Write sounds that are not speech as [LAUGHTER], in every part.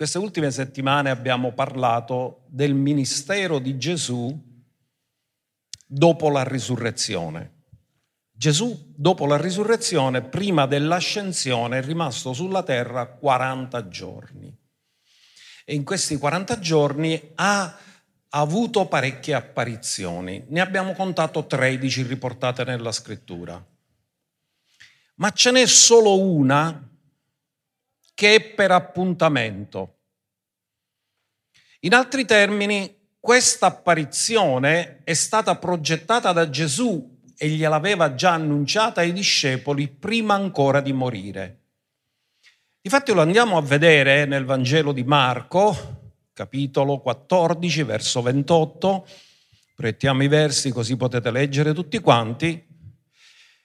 Queste ultime settimane abbiamo parlato del ministero di Gesù dopo la risurrezione. Gesù, dopo la risurrezione, prima dell'ascensione, è rimasto sulla terra 40 giorni. E in questi 40 giorni ha avuto parecchie apparizioni. Ne abbiamo contato 13 riportate nella scrittura. Ma ce n'è solo una che è per appuntamento. In altri termini, questa apparizione è stata progettata da Gesù e gliel'aveva già annunciata ai discepoli prima ancora di morire. Infatti lo andiamo a vedere nel Vangelo di Marco, capitolo 14, verso 28. Proiettiamo i versi così potete leggere tutti quanti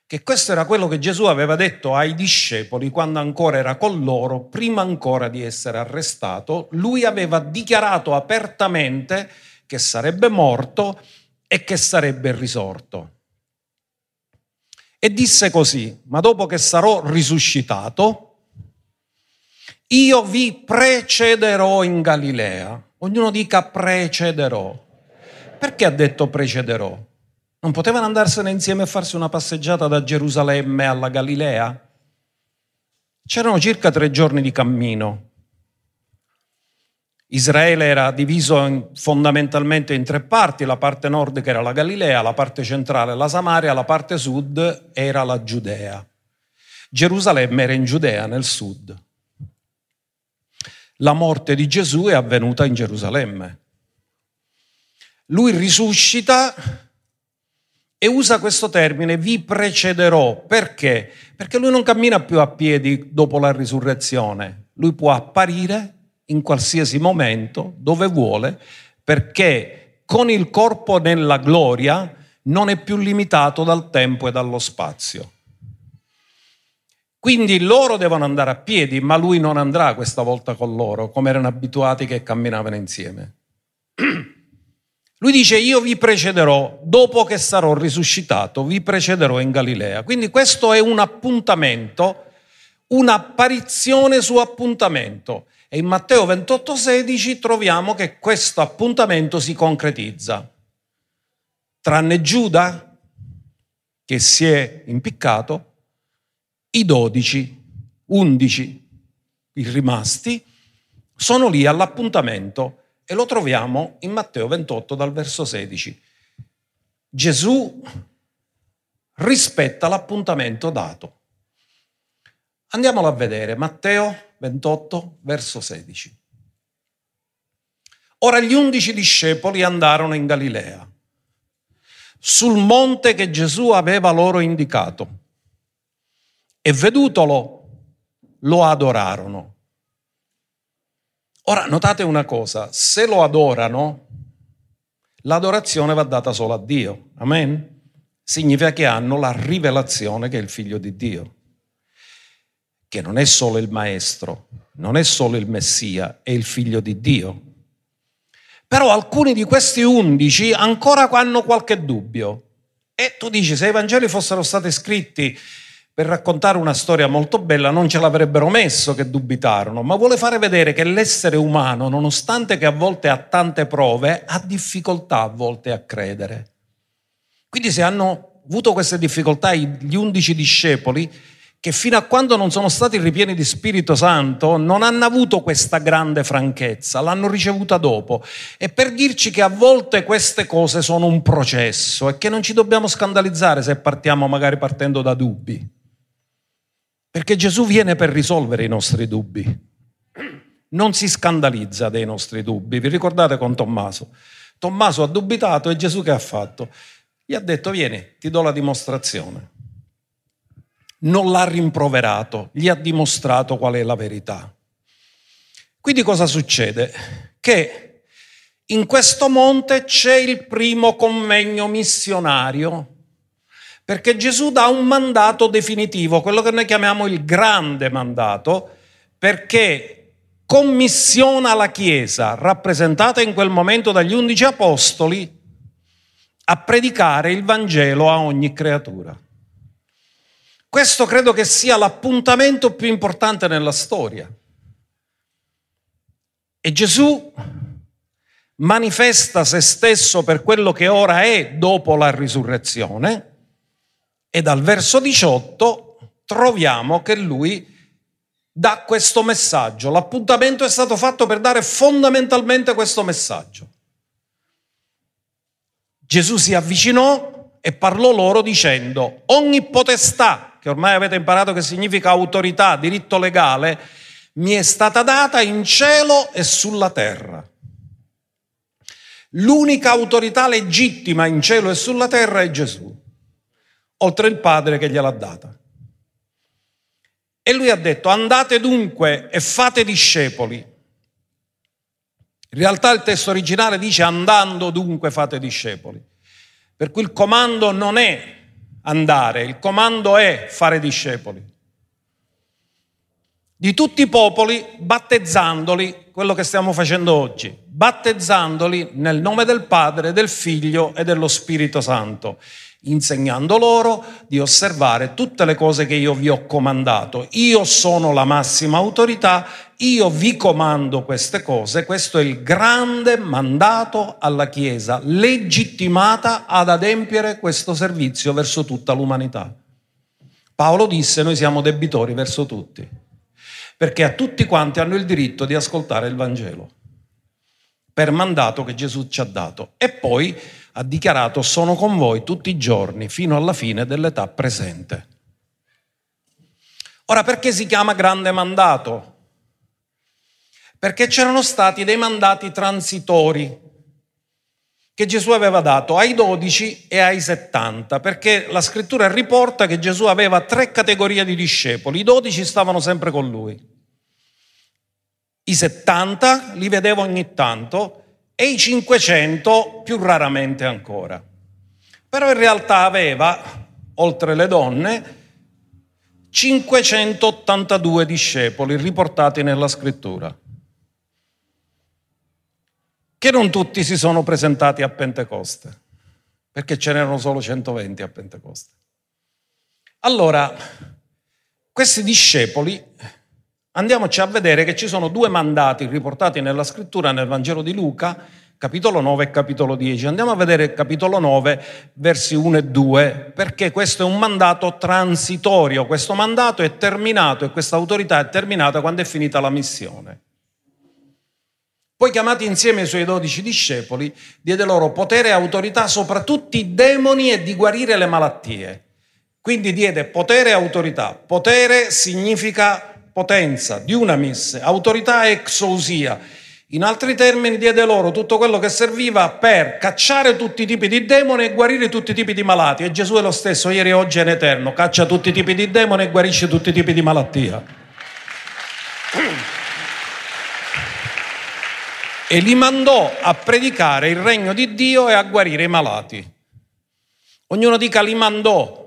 che questo era quello che Gesù aveva detto ai discepoli quando ancora era con loro, prima ancora di essere arrestato. Lui aveva dichiarato apertamente che sarebbe morto e che sarebbe risorto. E disse così, ma dopo che sarò risuscitato, io vi precederò in Galilea. Ognuno dica precederò. Perché ha detto precederò? Non potevano andarsene insieme a farsi una passeggiata da Gerusalemme alla Galilea? C'erano circa tre giorni di cammino. Israele era diviso in, fondamentalmente in tre parti, la parte nord che era la Galilea, la parte centrale la Samaria, la parte sud era la Giudea. Gerusalemme era in Giudea, nel sud. La morte di Gesù è avvenuta in Gerusalemme. Lui risuscita e usa questo termine, vi precederò. Perché? Perché lui non cammina più a piedi dopo la risurrezione, lui può apparire in qualsiasi momento, dove vuole, perché con il corpo nella gloria non è più limitato dal tempo e dallo spazio. Quindi loro devono andare a piedi, ma lui non andrà questa volta con loro, come erano abituati che camminavano insieme. Lui dice io vi precederò, dopo che sarò risuscitato, vi precederò in Galilea. Quindi questo è un appuntamento, un'apparizione su appuntamento. E in Matteo 28,16 troviamo che questo appuntamento si concretizza. Tranne Giuda, che si è impiccato, i dodici, undici, i rimasti, sono lì all'appuntamento e lo troviamo in Matteo 28 dal verso 16. Gesù rispetta l'appuntamento dato. Andiamolo a vedere, Matteo 28, verso 16. Ora gli undici discepoli andarono in Galilea, sul monte che Gesù aveva loro indicato, e vedutolo lo adorarono. Ora, notate una cosa, se lo adorano, l'adorazione va data solo a Dio. Amen? Significa che hanno la rivelazione che è il figlio di Dio, che non è solo il maestro, non è solo il Messia, è il figlio di Dio. Però alcuni di questi undici ancora hanno qualche dubbio. E tu dici, se i Vangeli fossero stati scritti per raccontare una storia molto bella non ce l'avrebbero messo che dubitarono, ma vuole fare vedere che l'essere umano, nonostante che a volte ha tante prove, ha difficoltà a volte a credere. Quindi se hanno avuto queste difficoltà gli undici discepoli, che fino a quando non sono stati ripieni di Spirito Santo non hanno avuto questa grande franchezza, l'hanno ricevuta dopo. E per dirci che a volte queste cose sono un processo e che non ci dobbiamo scandalizzare se partiamo magari partendo da dubbi. Perché Gesù viene per risolvere i nostri dubbi. Non si scandalizza dei nostri dubbi. Vi ricordate con Tommaso? Tommaso ha dubitato e Gesù che ha fatto? Gli ha detto vieni, ti do la dimostrazione. Non l'ha rimproverato, gli ha dimostrato qual è la verità. Quindi cosa succede? Che in questo monte c'è il primo convegno missionario perché Gesù dà un mandato definitivo, quello che noi chiamiamo il grande mandato, perché commissiona la Chiesa, rappresentata in quel momento dagli undici apostoli, a predicare il Vangelo a ogni creatura. Questo credo che sia l'appuntamento più importante nella storia. E Gesù manifesta se stesso per quello che ora è dopo la risurrezione e dal verso 18 troviamo che lui dà questo messaggio. L'appuntamento è stato fatto per dare fondamentalmente questo messaggio. Gesù si avvicinò e parlò loro dicendo, ogni potestà, che ormai avete imparato che significa autorità, diritto legale, mi è stata data in cielo e sulla terra. L'unica autorità legittima in cielo e sulla terra è Gesù, oltre il Padre che gliel'ha data. E lui ha detto, andate dunque e fate discepoli. In realtà il testo originale dice andando dunque fate discepoli. Per cui il comando non è andare, il comando è fare discepoli. Di tutti i popoli, battezzandoli, quello che stiamo facendo oggi, battezzandoli nel nome del Padre, del Figlio e dello Spirito Santo insegnando loro di osservare tutte le cose che io vi ho comandato. Io sono la massima autorità, io vi comando queste cose, questo è il grande mandato alla Chiesa, legittimata ad adempiere questo servizio verso tutta l'umanità. Paolo disse noi siamo debitori verso tutti, perché a tutti quanti hanno il diritto di ascoltare il Vangelo, per mandato che Gesù ci ha dato. E poi ha dichiarato sono con voi tutti i giorni fino alla fine dell'età presente. Ora perché si chiama grande mandato? Perché c'erano stati dei mandati transitori che Gesù aveva dato ai 12 e ai 70, perché la scrittura riporta che Gesù aveva tre categorie di discepoli, i 12 stavano sempre con lui, i 70 li vedeva ogni tanto e i 500 più raramente ancora. Però in realtà aveva, oltre le donne, 582 discepoli riportati nella scrittura, che non tutti si sono presentati a Pentecoste, perché ce n'erano solo 120 a Pentecoste. Allora, questi discepoli andiamoci a vedere che ci sono due mandati riportati nella scrittura nel Vangelo di Luca, capitolo 9 e capitolo 10. Andiamo a vedere capitolo 9, versi 1 e 2, perché questo è un mandato transitorio, questo mandato è terminato e questa autorità è terminata quando è finita la missione. Poi chiamati insieme i suoi dodici discepoli, diede loro potere e autorità sopra tutti i demoni e di guarire le malattie. Quindi diede potere e autorità. Potere significa potenza, dunamis, autorità e exousia. In altri termini diede loro tutto quello che serviva per cacciare tutti i tipi di demoni e guarire tutti i tipi di malati. E Gesù è lo stesso, ieri, oggi e in eterno, caccia tutti i tipi di demoni e guarisce tutti i tipi di malattia. E li mandò a predicare il regno di Dio e a guarire i malati. Ognuno dica li mandò,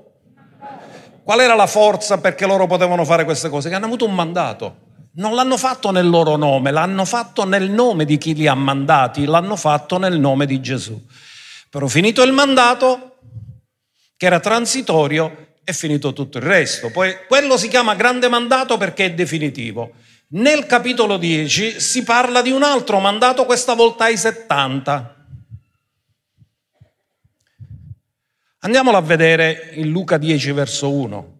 Qual era la forza perché loro potevano fare queste cose? Che hanno avuto un mandato. Non l'hanno fatto nel loro nome, l'hanno fatto nel nome di chi li ha mandati, l'hanno fatto nel nome di Gesù. Però finito il mandato, che era transitorio, è finito tutto il resto. Poi quello si chiama grande mandato perché è definitivo. Nel capitolo 10 si parla di un altro mandato, questa volta ai 70. Andiamolo a vedere in Luca 10 verso 1.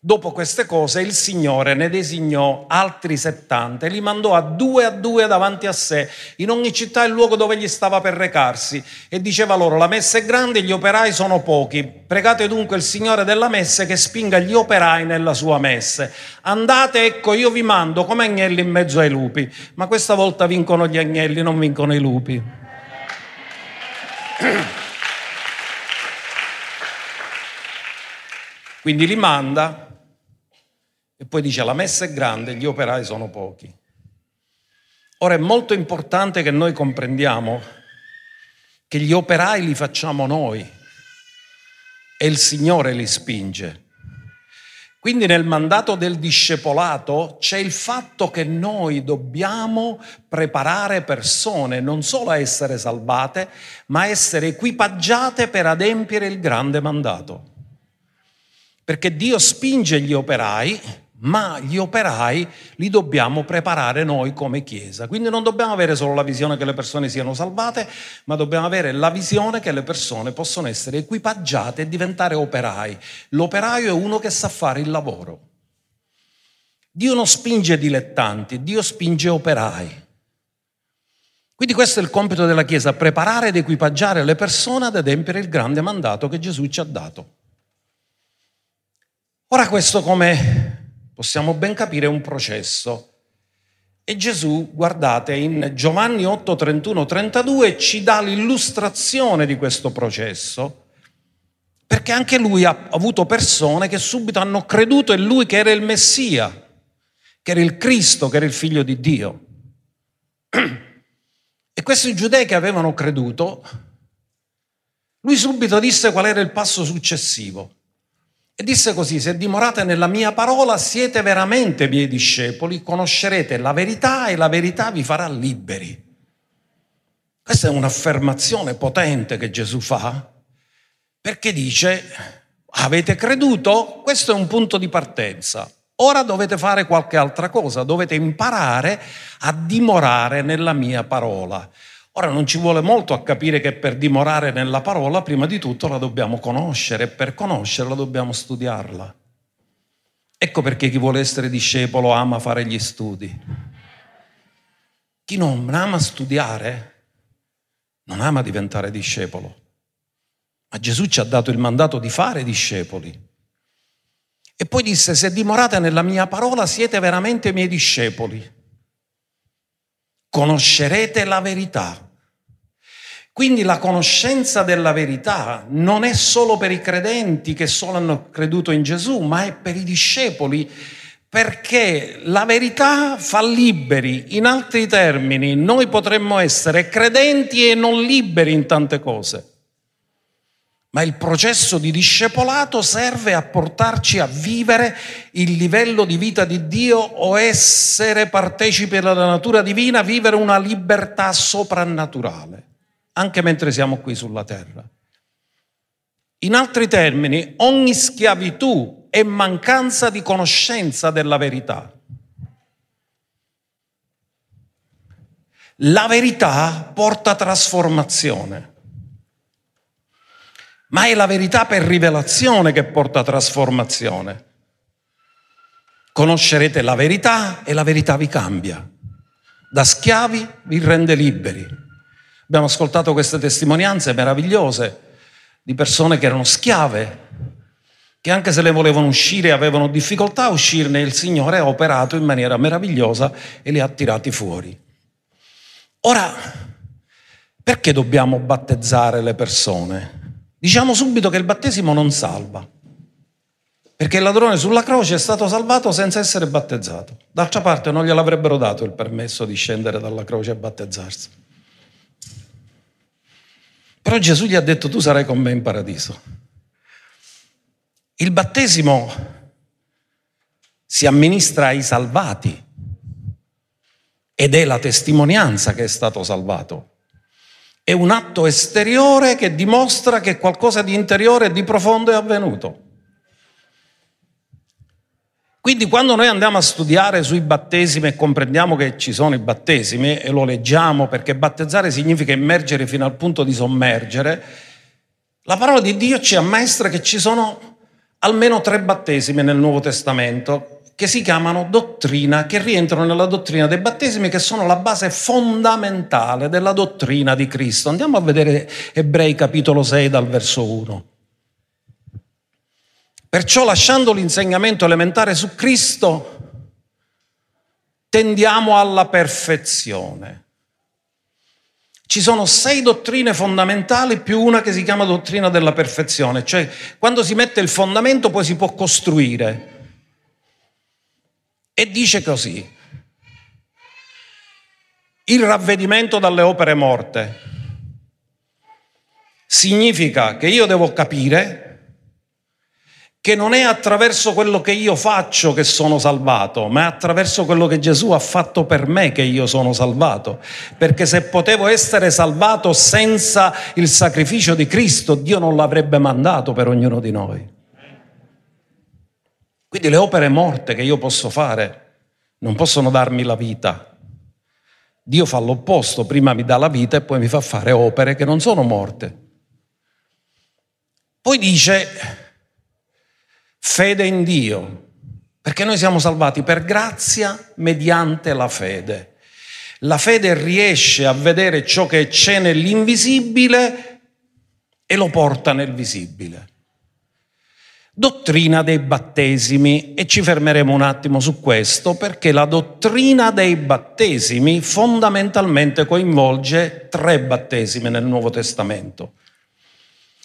Dopo queste cose il Signore ne designò altri 70 e li mandò a due a due davanti a sé in ogni città e luogo dove gli stava per recarsi. E diceva loro la messa è grande e gli operai sono pochi. Pregate dunque il Signore della messe che spinga gli operai nella sua messe. Andate ecco io vi mando come agnelli in mezzo ai lupi. Ma questa volta vincono gli agnelli non vincono i lupi [COUGHS] quindi li manda e poi dice la messa è grande, gli operai sono pochi. Ora è molto importante che noi comprendiamo che gli operai li facciamo noi e il Signore li spinge. Quindi nel mandato del discepolato c'è il fatto che noi dobbiamo preparare persone non solo a essere salvate, ma a essere equipaggiate per adempiere il grande mandato. Perché Dio spinge gli operai, ma gli operai li dobbiamo preparare noi come Chiesa. Quindi non dobbiamo avere solo la visione che le persone siano salvate, ma dobbiamo avere la visione che le persone possono essere equipaggiate e diventare operai. L'operaio è uno che sa fare il lavoro. Dio non spinge dilettanti, Dio spinge operai. Quindi questo è il compito della Chiesa, preparare ed equipaggiare le persone ad adempiere il grande mandato che Gesù ci ha dato. Ora questo come possiamo ben capire un processo. E Gesù, guardate, in Giovanni 8, 31, 32 ci dà l'illustrazione di questo processo, perché anche lui ha avuto persone che subito hanno creduto in lui che era il Messia, che era il Cristo, che era il figlio di Dio. E questi giudei che avevano creduto, lui subito disse qual era il passo successivo. E disse così, se dimorate nella mia parola siete veramente miei discepoli, conoscerete la verità e la verità vi farà liberi. Questa è un'affermazione potente che Gesù fa, perché dice, avete creduto? Questo è un punto di partenza. Ora dovete fare qualche altra cosa, dovete imparare a dimorare nella mia parola. Ora non ci vuole molto a capire che per dimorare nella parola, prima di tutto la dobbiamo conoscere e per conoscerla dobbiamo studiarla. Ecco perché chi vuole essere discepolo ama fare gli studi. Chi non ama studiare non ama diventare discepolo. Ma Gesù ci ha dato il mandato di fare discepoli. E poi disse, se dimorate nella mia parola siete veramente miei discepoli. Conoscerete la verità quindi la conoscenza della verità non è solo per i credenti che solo hanno creduto in Gesù, ma è per i discepoli, perché la verità fa liberi. In altri termini, noi potremmo essere credenti e non liberi in tante cose. Ma il processo di discepolato serve a portarci a vivere il livello di vita di Dio o essere partecipi della natura divina, vivere una libertà soprannaturale anche mentre siamo qui sulla terra. In altri termini, ogni schiavitù è mancanza di conoscenza della verità. La verità porta trasformazione, ma è la verità per rivelazione che porta trasformazione. Conoscerete la verità e la verità vi cambia. Da schiavi vi rende liberi. Abbiamo ascoltato queste testimonianze meravigliose di persone che erano schiave, che anche se le volevano uscire avevano difficoltà a uscirne, il Signore ha operato in maniera meravigliosa e li ha tirati fuori. Ora, perché dobbiamo battezzare le persone? Diciamo subito che il battesimo non salva, perché il ladrone sulla croce è stato salvato senza essere battezzato. D'altra parte non gliel'avrebbero dato il permesso di scendere dalla croce e battezzarsi. Però Gesù gli ha detto tu sarai con me in paradiso. Il battesimo si amministra ai salvati ed è la testimonianza che è stato salvato. È un atto esteriore che dimostra che qualcosa di interiore e di profondo è avvenuto. Quindi quando noi andiamo a studiare sui battesimi e comprendiamo che ci sono i battesimi e lo leggiamo perché battezzare significa immergere fino al punto di sommergere, la parola di Dio ci ammaestra che ci sono almeno tre battesimi nel Nuovo Testamento che si chiamano dottrina, che rientrano nella dottrina dei battesimi, che sono la base fondamentale della dottrina di Cristo. Andiamo a vedere Ebrei capitolo 6 dal verso 1. Perciò lasciando l'insegnamento elementare su Cristo, tendiamo alla perfezione. Ci sono sei dottrine fondamentali più una che si chiama dottrina della perfezione, cioè quando si mette il fondamento poi si può costruire. E dice così, il ravvedimento dalle opere morte significa che io devo capire che non è attraverso quello che io faccio che sono salvato, ma è attraverso quello che Gesù ha fatto per me che io sono salvato. Perché se potevo essere salvato senza il sacrificio di Cristo, Dio non l'avrebbe mandato per ognuno di noi. Quindi le opere morte che io posso fare non possono darmi la vita. Dio fa l'opposto, prima mi dà la vita e poi mi fa fare opere che non sono morte. Poi dice fede in Dio, perché noi siamo salvati per grazia mediante la fede. La fede riesce a vedere ciò che c'è nell'invisibile e lo porta nel visibile. Dottrina dei battesimi e ci fermeremo un attimo su questo perché la dottrina dei battesimi fondamentalmente coinvolge tre battesimi nel Nuovo Testamento.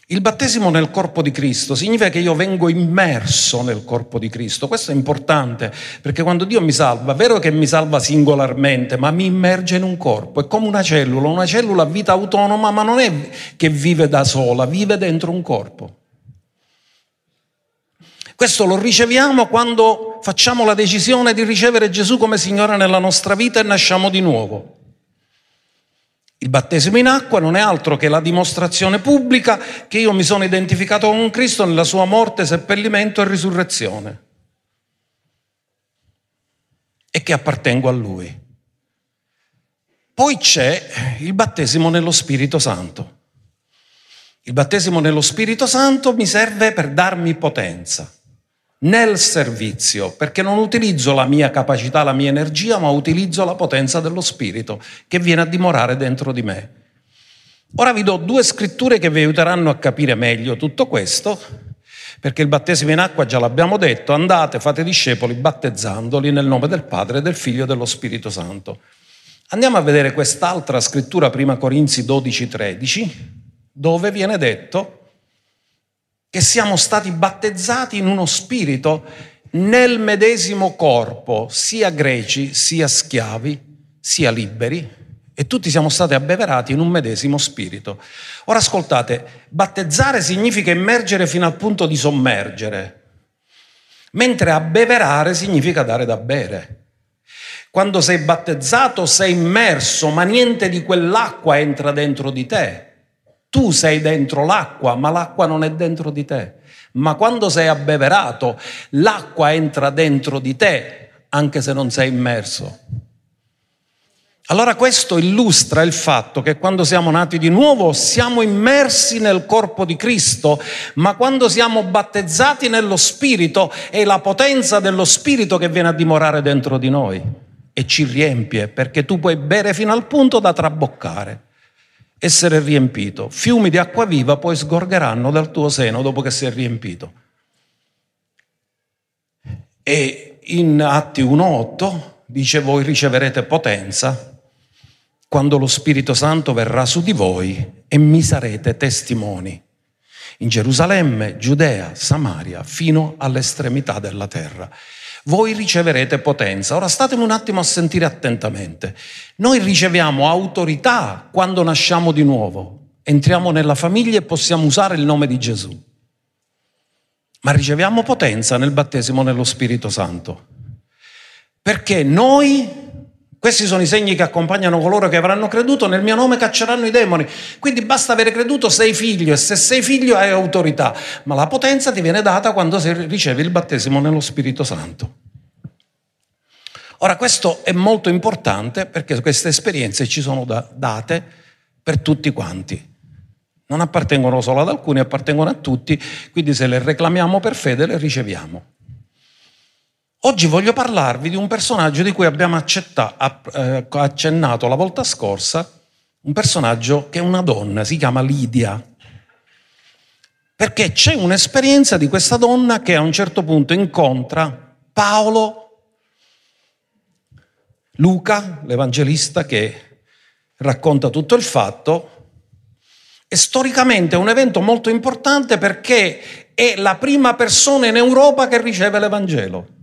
Il battesimo nel corpo di Cristo significa che io vengo immerso nel corpo di Cristo. Questo è importante perché quando Dio mi salva, è vero che mi salva singolarmente, ma mi immerge in un corpo. È come una cellula, una cellula a vita autonoma, ma non è che vive da sola, vive dentro un corpo. Questo lo riceviamo quando facciamo la decisione di ricevere Gesù come Signore nella nostra vita e nasciamo di nuovo. Il battesimo in acqua non è altro che la dimostrazione pubblica che io mi sono identificato con Cristo nella sua morte, seppellimento e risurrezione e che appartengo a Lui. Poi c'è il battesimo nello Spirito Santo. Il battesimo nello Spirito Santo mi serve per darmi potenza nel servizio, perché non utilizzo la mia capacità, la mia energia, ma utilizzo la potenza dello Spirito che viene a dimorare dentro di me. Ora vi do due scritture che vi aiuteranno a capire meglio tutto questo, perché il battesimo in acqua già l'abbiamo detto, andate, fate discepoli battezzandoli nel nome del Padre, del Figlio e dello Spirito Santo. Andiamo a vedere quest'altra scrittura, prima Corinzi 12, 13, dove viene detto che siamo stati battezzati in uno spirito nel medesimo corpo, sia greci, sia schiavi, sia liberi, e tutti siamo stati abbeverati in un medesimo spirito. Ora ascoltate, battezzare significa immergere fino al punto di sommergere, mentre abbeverare significa dare da bere. Quando sei battezzato sei immerso, ma niente di quell'acqua entra dentro di te. Tu sei dentro l'acqua, ma l'acqua non è dentro di te. Ma quando sei abbeverato, l'acqua entra dentro di te, anche se non sei immerso. Allora questo illustra il fatto che quando siamo nati di nuovo siamo immersi nel corpo di Cristo, ma quando siamo battezzati nello Spirito è la potenza dello Spirito che viene a dimorare dentro di noi e ci riempie, perché tu puoi bere fino al punto da traboccare essere riempito. Fiumi di acqua viva poi sgorgeranno dal tuo seno dopo che sei riempito. E in Atti 1.8 dice voi riceverete potenza quando lo Spirito Santo verrà su di voi e mi sarete testimoni in Gerusalemme, Giudea, Samaria, fino all'estremità della terra voi riceverete potenza. Ora statemi un attimo a sentire attentamente. Noi riceviamo autorità quando nasciamo di nuovo, entriamo nella famiglia e possiamo usare il nome di Gesù. Ma riceviamo potenza nel battesimo nello Spirito Santo. Perché noi questi sono i segni che accompagnano coloro che avranno creduto, nel mio nome cacceranno i demoni. Quindi basta avere creduto, sei figlio e se sei figlio hai autorità, ma la potenza ti viene data quando ricevi il battesimo nello Spirito Santo. Ora questo è molto importante perché queste esperienze ci sono date per tutti quanti. Non appartengono solo ad alcuni, appartengono a tutti, quindi se le reclamiamo per fede le riceviamo. Oggi voglio parlarvi di un personaggio di cui abbiamo eh, accennato la volta scorsa, un personaggio che è una donna, si chiama Lidia. Perché c'è un'esperienza di questa donna che a un certo punto incontra Paolo, Luca, l'evangelista che racconta tutto il fatto, e storicamente è un evento molto importante perché è la prima persona in Europa che riceve l'Evangelo.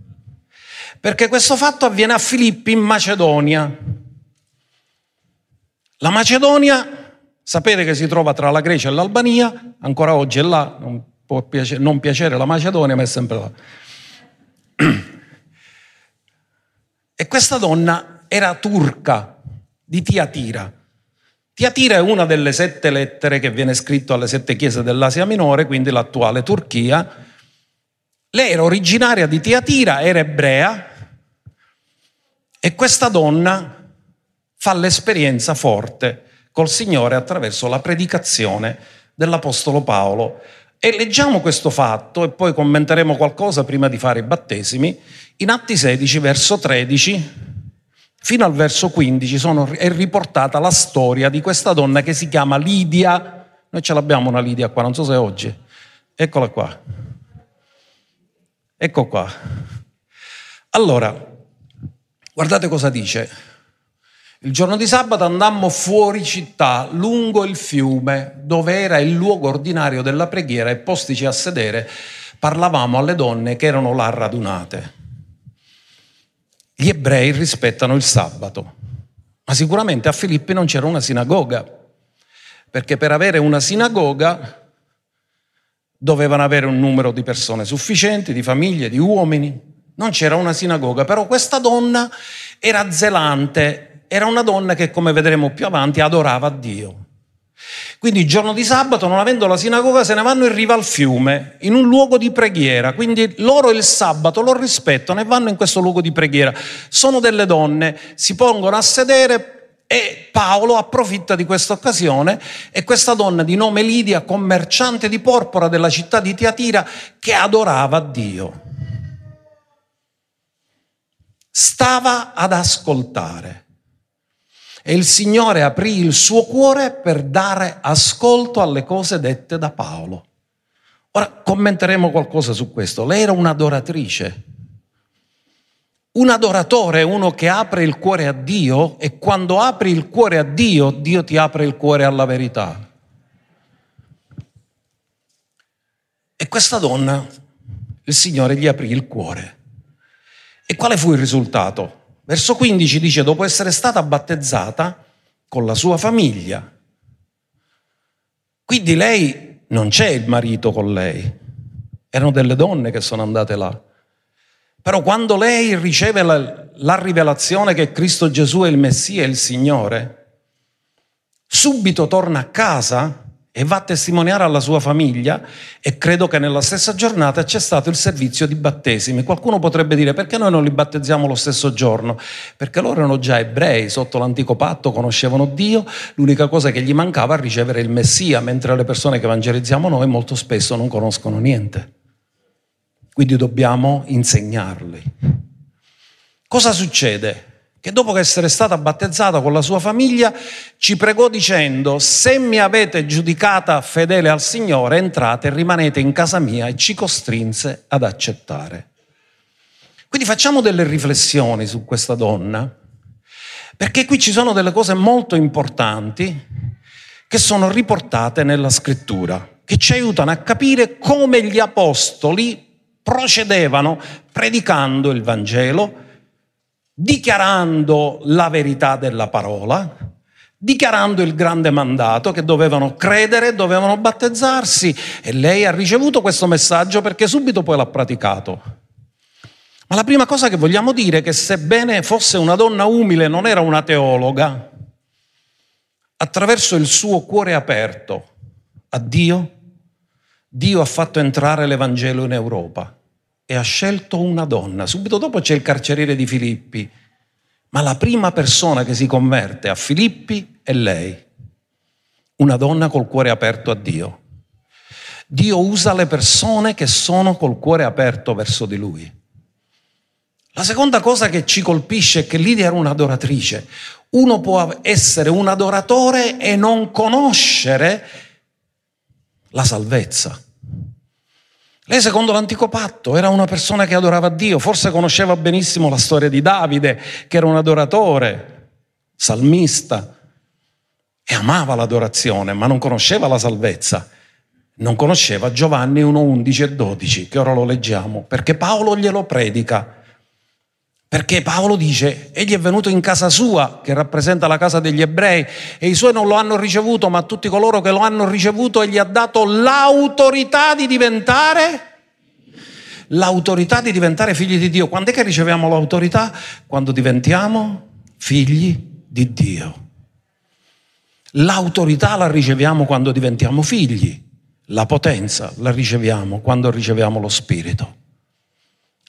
Perché questo fatto avviene a Filippi in Macedonia. La Macedonia, sapete che si trova tra la Grecia e l'Albania, ancora oggi è là, non può piacere, non piacere la Macedonia, ma è sempre là. E questa donna era turca, di Tiatira. Tiatira è una delle sette lettere che viene scritto alle sette chiese dell'Asia Minore, quindi l'attuale Turchia, Lei era originaria di Tiatira, era ebrea e questa donna fa l'esperienza forte col Signore attraverso la predicazione dell'Apostolo Paolo. E leggiamo questo fatto e poi commenteremo qualcosa prima di fare i battesimi. In Atti 16, verso 13, fino al verso 15 sono, è riportata la storia di questa donna che si chiama Lidia. Noi ce l'abbiamo una Lidia qua, non so se è oggi. Eccola qua. Ecco qua. Allora, guardate cosa dice. Il giorno di sabato andammo fuori città, lungo il fiume, dove era il luogo ordinario della preghiera e postici a sedere, parlavamo alle donne che erano là radunate. Gli ebrei rispettano il sabato, ma sicuramente a Filippi non c'era una sinagoga, perché per avere una sinagoga dovevano avere un numero di persone sufficienti, di famiglie, di uomini. Non c'era una sinagoga, però questa donna era zelante era una donna che, come vedremo più avanti, adorava Dio. Quindi il giorno di sabato, non avendo la sinagoga, se ne vanno in riva al fiume, in un luogo di preghiera. Quindi loro il sabato lo rispettano e vanno in questo luogo di preghiera. Sono delle donne, si pongono a sedere e Paolo approfitta di questa occasione e questa donna di nome Lidia, commerciante di porpora della città di Tiatira, che adorava Dio, stava ad ascoltare. E il Signore aprì il suo cuore per dare ascolto alle cose dette da Paolo. Ora commenteremo qualcosa su questo. Lei era un'adoratrice. Un adoratore è uno che apre il cuore a Dio e quando apri il cuore a Dio, Dio ti apre il cuore alla verità. E questa donna, il Signore gli aprì il cuore. E quale fu il risultato? Verso 15 dice, dopo essere stata battezzata con la sua famiglia. Quindi lei non c'è il marito con lei, erano delle donne che sono andate là. Però quando lei riceve la, la rivelazione che Cristo Gesù è il Messia e il Signore, subito torna a casa e va a testimoniare alla sua famiglia e credo che nella stessa giornata c'è stato il servizio di battesimi. Qualcuno potrebbe dire perché noi non li battezziamo lo stesso giorno? Perché loro erano già ebrei, sotto l'antico patto, conoscevano Dio, l'unica cosa che gli mancava è ricevere il Messia, mentre le persone che evangelizziamo noi molto spesso non conoscono niente. Quindi dobbiamo insegnarli. Cosa succede? che dopo essere stata battezzata con la sua famiglia ci pregò dicendo se mi avete giudicata fedele al Signore entrate e rimanete in casa mia e ci costrinse ad accettare. Quindi facciamo delle riflessioni su questa donna perché qui ci sono delle cose molto importanti che sono riportate nella scrittura che ci aiutano a capire come gli apostoli procedevano predicando il Vangelo dichiarando la verità della parola, dichiarando il grande mandato che dovevano credere, dovevano battezzarsi e lei ha ricevuto questo messaggio perché subito poi l'ha praticato. Ma la prima cosa che vogliamo dire è che sebbene fosse una donna umile, non era una teologa, attraverso il suo cuore aperto a Dio, Dio ha fatto entrare l'Evangelo in Europa e ha scelto una donna. Subito dopo c'è il carceriere di Filippi, ma la prima persona che si converte a Filippi è lei, una donna col cuore aperto a Dio. Dio usa le persone che sono col cuore aperto verso di Lui. La seconda cosa che ci colpisce è che Lidia era un'adoratrice. Uno può essere un adoratore e non conoscere la salvezza. Lei, secondo l'antico patto, era una persona che adorava Dio, forse conosceva benissimo la storia di Davide, che era un adoratore, salmista, e amava l'adorazione, ma non conosceva la salvezza. Non conosceva Giovanni 1, 11 e 12, che ora lo leggiamo, perché Paolo glielo predica. Perché Paolo dice, egli è venuto in casa sua, che rappresenta la casa degli ebrei, e i suoi non lo hanno ricevuto, ma tutti coloro che lo hanno ricevuto egli ha dato l'autorità di diventare l'autorità di diventare figli di Dio. Quando è che riceviamo l'autorità? Quando diventiamo figli di Dio. L'autorità la riceviamo quando diventiamo figli, la potenza la riceviamo quando riceviamo lo Spirito.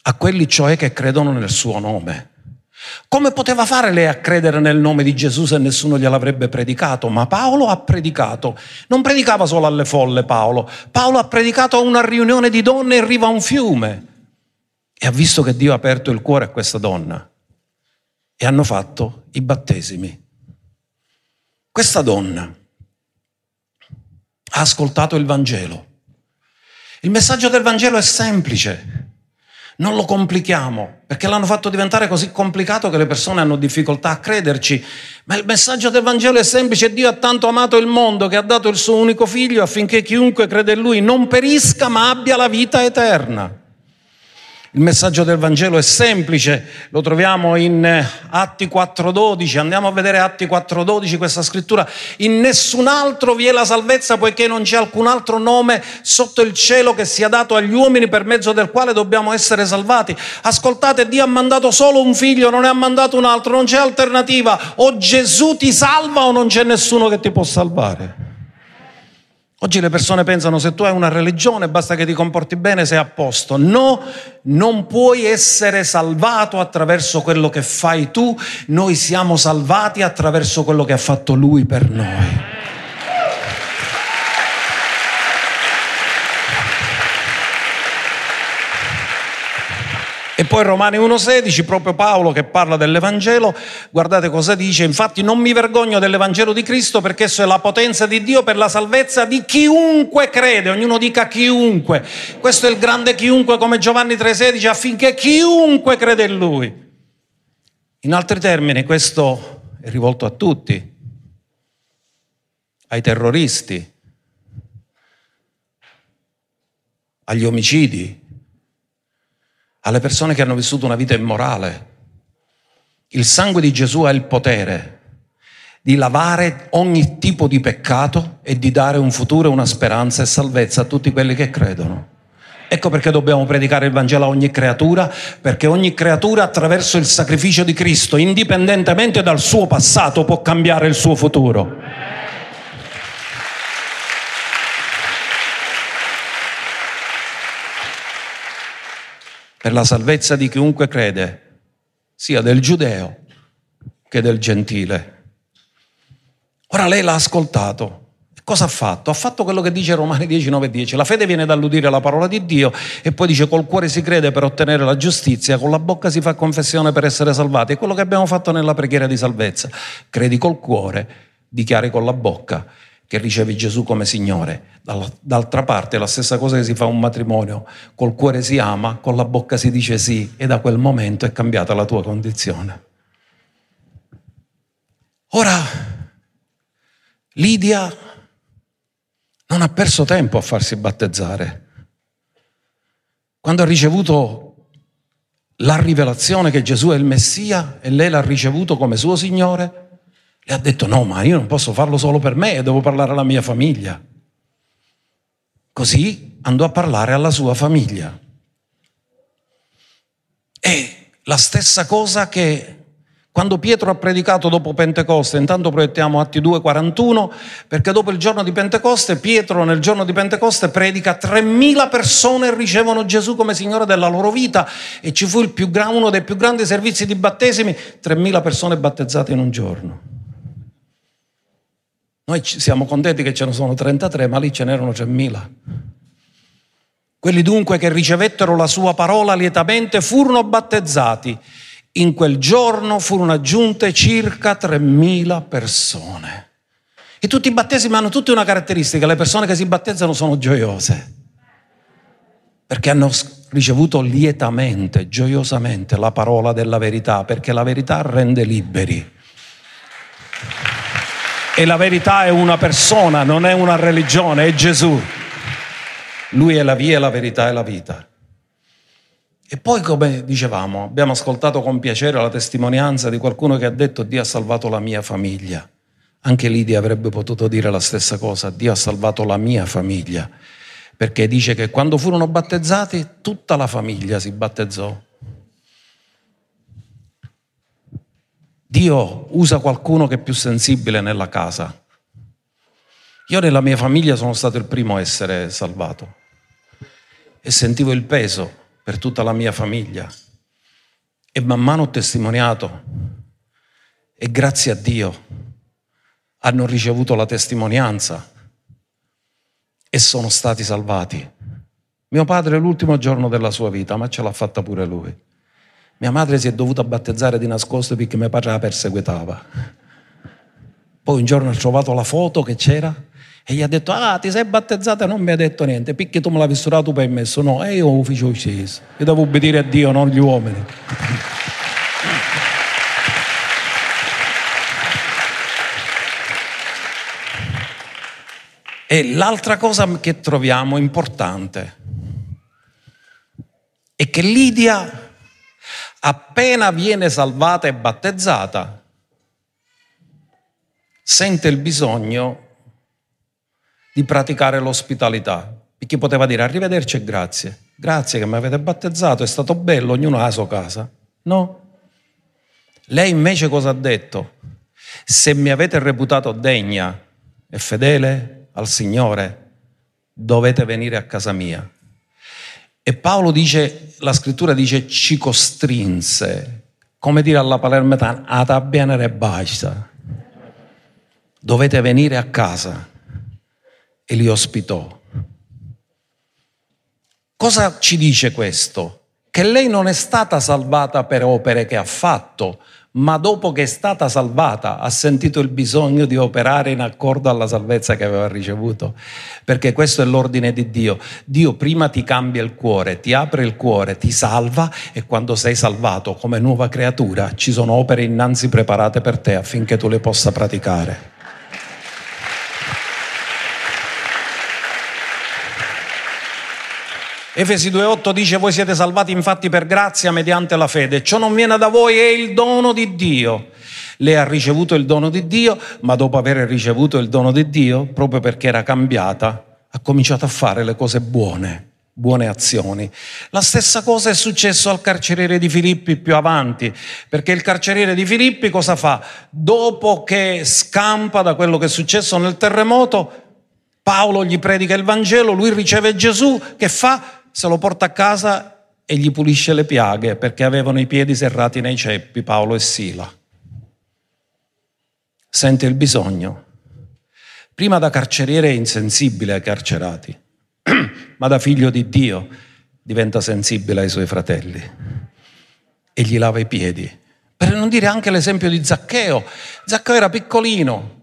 A quelli cioè che credono nel suo nome. Come poteva fare lei a credere nel nome di Gesù se nessuno gliel'avrebbe predicato? Ma Paolo ha predicato. Non predicava solo alle folle Paolo. Paolo ha predicato a una riunione di donne in riva a un fiume. E ha visto che Dio ha aperto il cuore a questa donna. E hanno fatto i battesimi. Questa donna ha ascoltato il Vangelo. Il messaggio del Vangelo è semplice. Non lo complichiamo, perché l'hanno fatto diventare così complicato che le persone hanno difficoltà a crederci. Ma il messaggio del Vangelo è semplice. Dio ha tanto amato il mondo che ha dato il suo unico figlio affinché chiunque crede in lui non perisca ma abbia la vita eterna. Il messaggio del Vangelo è semplice, lo troviamo in eh, Atti 4.12, andiamo a vedere Atti 4.12 questa scrittura. In nessun altro vi è la salvezza poiché non c'è alcun altro nome sotto il cielo che sia dato agli uomini per mezzo del quale dobbiamo essere salvati. Ascoltate, Dio ha mandato solo un figlio, non ne ha mandato un altro, non c'è alternativa. O Gesù ti salva o non c'è nessuno che ti può salvare. Oggi le persone pensano se tu hai una religione basta che ti comporti bene, sei a posto. No, non puoi essere salvato attraverso quello che fai tu, noi siamo salvati attraverso quello che ha fatto lui per noi. E poi Romani 1,16, proprio Paolo che parla dell'Evangelo, guardate cosa dice, infatti non mi vergogno dell'Evangelo di Cristo perché esso è la potenza di Dio per la salvezza di chiunque crede, ognuno dica chiunque. Questo è il grande chiunque come Giovanni 3,16 affinché chiunque crede in Lui. In altri termini, questo è rivolto a tutti, ai terroristi, agli omicidi, alle persone che hanno vissuto una vita immorale. Il sangue di Gesù ha il potere di lavare ogni tipo di peccato e di dare un futuro, una speranza e salvezza a tutti quelli che credono. Ecco perché dobbiamo predicare il Vangelo a ogni creatura, perché ogni creatura attraverso il sacrificio di Cristo, indipendentemente dal suo passato, può cambiare il suo futuro. Per la salvezza di chiunque crede, sia del giudeo che del gentile. Ora lei l'ha ascoltato. Cosa ha fatto? Ha fatto quello che dice Romani 10, 9, 10. La fede viene dall'udire la parola di Dio e poi dice col cuore si crede per ottenere la giustizia, con la bocca si fa confessione per essere salvati. È quello che abbiamo fatto nella preghiera di salvezza. Credi col cuore, dichiari con la bocca che ricevi Gesù come Signore. D'altra parte è la stessa cosa che si fa un matrimonio, col cuore si ama, con la bocca si dice sì e da quel momento è cambiata la tua condizione. Ora, Lidia non ha perso tempo a farsi battezzare. Quando ha ricevuto la rivelazione che Gesù è il Messia e lei l'ha ricevuto come suo Signore, e ha detto no, ma io non posso farlo solo per me, devo parlare alla mia famiglia. Così andò a parlare alla sua famiglia. E la stessa cosa che quando Pietro ha predicato dopo Pentecoste, intanto proiettiamo Atti 2,41, perché dopo il giorno di Pentecoste, Pietro nel giorno di Pentecoste predica 3.000 persone ricevono Gesù come Signore della loro vita e ci fu più, uno dei più grandi servizi di battesimi, 3.000 persone battezzate in un giorno. Noi siamo contenti che ce ne sono 33, ma lì ce n'erano 3.000. Quelli dunque che ricevettero la sua parola lietamente furono battezzati. In quel giorno furono aggiunte circa 3.000 persone. E tutti i battesimi hanno tutti una caratteristica, le persone che si battezzano sono gioiose, perché hanno ricevuto lietamente, gioiosamente la parola della verità, perché la verità rende liberi. E la verità è una persona, non è una religione, è Gesù. Lui è la via, la verità e la vita. E poi, come dicevamo, abbiamo ascoltato con piacere la testimonianza di qualcuno che ha detto Dio ha salvato la mia famiglia. Anche Lidia avrebbe potuto dire la stessa cosa, Dio ha salvato la mia famiglia, perché dice che quando furono battezzati tutta la famiglia si battezzò. Dio usa qualcuno che è più sensibile nella casa. Io nella mia famiglia sono stato il primo a essere salvato e sentivo il peso per tutta la mia famiglia. E man mano ho testimoniato e grazie a Dio hanno ricevuto la testimonianza e sono stati salvati. Mio padre l'ultimo giorno della sua vita, ma ce l'ha fatta pure lui. Mia madre si è dovuta battezzare di nascosto perché mio padre la perseguitava. Poi un giorno ha trovato la foto che c'era e gli ha detto, ah, ti sei battezzata non mi ha detto niente, perché tu me l'hai misturato permesso? No, e io lo facevo sceso. Io devo obbedire a Dio, non gli uomini. E l'altra cosa che troviamo importante è che Lidia, appena viene salvata e battezzata, sente il bisogno di praticare l'ospitalità, perché poteva dire arrivederci e grazie, grazie che mi avete battezzato, è stato bello, ognuno ha la sua casa. No. Lei invece cosa ha detto? Se mi avete reputato degna e fedele, al Signore, dovete venire a casa mia. E Paolo dice, la scrittura dice, ci costrinse, come dire alla palermetana, ad abbianere basta. Dovete venire a casa. E li ospitò. Cosa ci dice questo? Che lei non è stata salvata per opere che ha fatto, ma dopo che è stata salvata ha sentito il bisogno di operare in accordo alla salvezza che aveva ricevuto, perché questo è l'ordine di Dio. Dio prima ti cambia il cuore, ti apre il cuore, ti salva e quando sei salvato come nuova creatura ci sono opere innanzi preparate per te affinché tu le possa praticare. Efesi 2.8 dice voi siete salvati infatti per grazia mediante la fede. Ciò non viene da voi, è il dono di Dio. Lei ha ricevuto il dono di Dio, ma dopo aver ricevuto il dono di Dio, proprio perché era cambiata, ha cominciato a fare le cose buone, buone azioni. La stessa cosa è successo al carceriere di Filippi più avanti, perché il carceriere di Filippi cosa fa? Dopo che scampa da quello che è successo nel terremoto, Paolo gli predica il Vangelo, lui riceve Gesù, che fa? Se lo porta a casa e gli pulisce le piaghe perché avevano i piedi serrati nei ceppi, Paolo e Sila. Sente il bisogno. Prima da carceriere è insensibile ai carcerati, [CLEARS THROAT] ma da figlio di Dio diventa sensibile ai suoi fratelli e gli lava i piedi. Per non dire anche l'esempio di Zaccheo. Zaccheo era piccolino,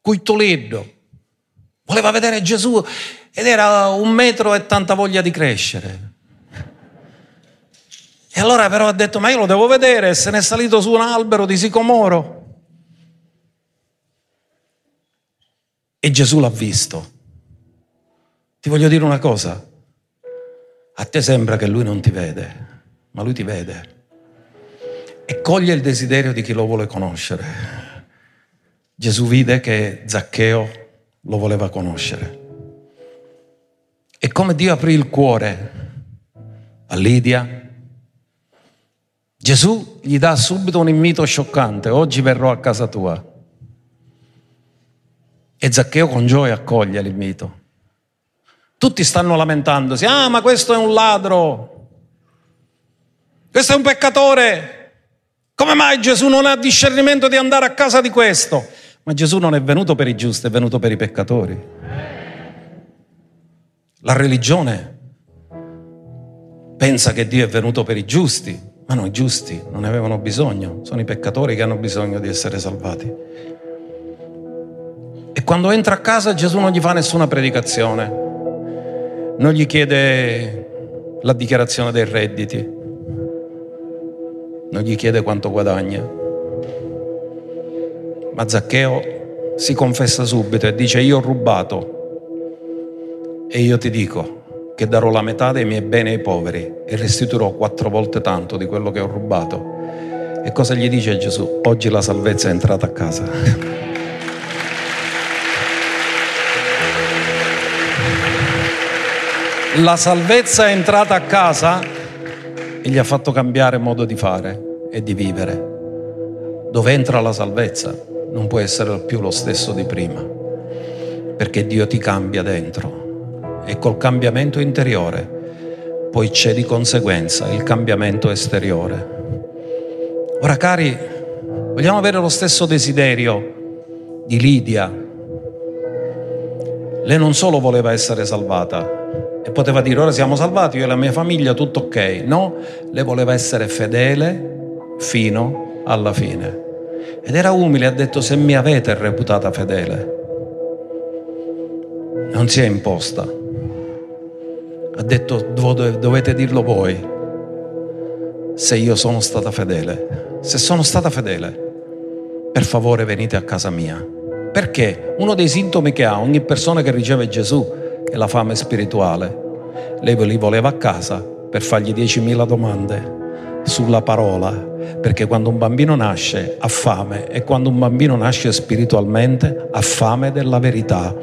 cuitoleddo, voleva vedere Gesù ed era un metro e tanta voglia di crescere. E allora però ha detto, ma io lo devo vedere, se ne è salito su un albero di sicomoro. E Gesù l'ha visto. Ti voglio dire una cosa, a te sembra che lui non ti vede, ma lui ti vede. E coglie il desiderio di chi lo vuole conoscere. Gesù vide che Zaccheo lo voleva conoscere. E come Dio aprì il cuore a Lidia, Gesù gli dà subito un invito scioccante, oggi verrò a casa tua. E Zaccheo con gioia accoglie l'invito. Tutti stanno lamentandosi, ah ma questo è un ladro, questo è un peccatore, come mai Gesù non ha discernimento di andare a casa di questo? Ma Gesù non è venuto per i giusti, è venuto per i peccatori. La religione pensa che Dio è venuto per i giusti, ma no, i giusti non ne avevano bisogno, sono i peccatori che hanno bisogno di essere salvati. E quando entra a casa Gesù non gli fa nessuna predicazione, non gli chiede la dichiarazione dei redditi, non gli chiede quanto guadagna. Ma Zaccheo si confessa subito e dice io ho rubato e io ti dico che darò la metà dei miei beni ai poveri e restituirò quattro volte tanto di quello che ho rubato. E cosa gli dice Gesù? Oggi la salvezza è entrata a casa. [LAUGHS] La salvezza è entrata a casa e gli ha fatto cambiare modo di fare e di vivere. Dove entra la salvezza non può essere più lo stesso di prima, perché Dio ti cambia dentro e col cambiamento interiore poi c'è di conseguenza il cambiamento esteriore. Ora cari, vogliamo avere lo stesso desiderio di Lidia. Lei non solo voleva essere salvata e poteva dire ora siamo salvati, io e la mia famiglia, tutto ok. No, lei voleva essere fedele fino alla fine. Ed era umile, ha detto se mi avete reputata fedele. Non si è imposta. Ha detto dovete dirlo voi se io sono stata fedele. Se sono stata fedele, per favore venite a casa mia. Perché uno dei sintomi che ha ogni persona che riceve Gesù è la fame spirituale. Lei li voleva a casa per fargli 10.000 domande sulla parola, perché quando un bambino nasce ha fame e quando un bambino nasce spiritualmente ha fame della verità,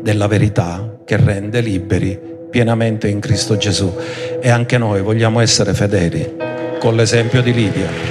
della verità che rende liberi pienamente in Cristo Gesù. E anche noi vogliamo essere fedeli con l'esempio di Lidia.